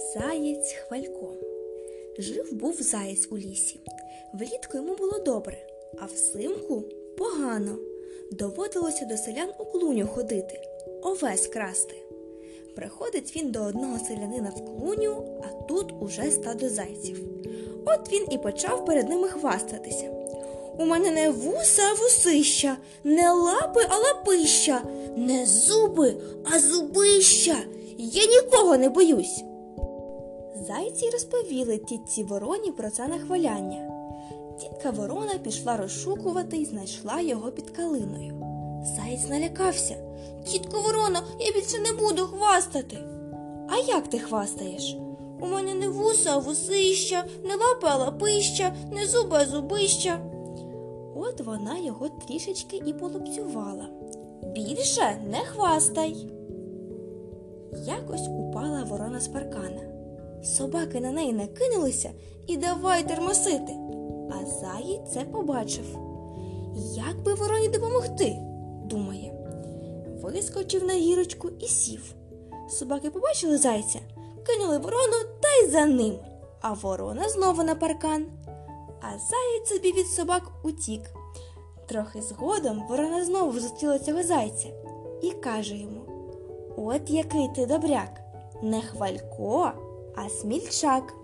Заєць Хвалько. Жив був заєць у лісі. Влітку йому було добре, а взимку погано. Доводилося до селян у клуню ходити, овес красти. Приходить він до одного селянина в клуню, а тут уже стадо зайців. От він і почав перед ними хвастатися. У мене не вуса, а вусища, не лапи, а лапища, не зуби, а зубища. Я нікого не боюсь. Зайці розповіли тітці вороні про це нахваляння. Тітка ворона пішла розшукувати і знайшла його під калиною. Заєць налякався. Тітко ворона, я більше не буду хвастати. А як ти хвастаєш? У мене не вуса, а вусища, не лапи, а лапища, не зуби, а зубища. От вона його трішечки і полупцювала. Більше не хвастай. Якось упала ворона з паркана. Собаки на неї накинулися і давай термосити. А заєць це побачив. Як би вороні допомогти? думає. Вискочив на гірочку і сів. Собаки побачили зайця, кинули ворону та й за ним. А ворона знову на паркан. А заєць собі від собак утік. Трохи згодом ворона знову зустріла цього зайця і каже йому: От який ти добряк, не хвалько, а смільчак.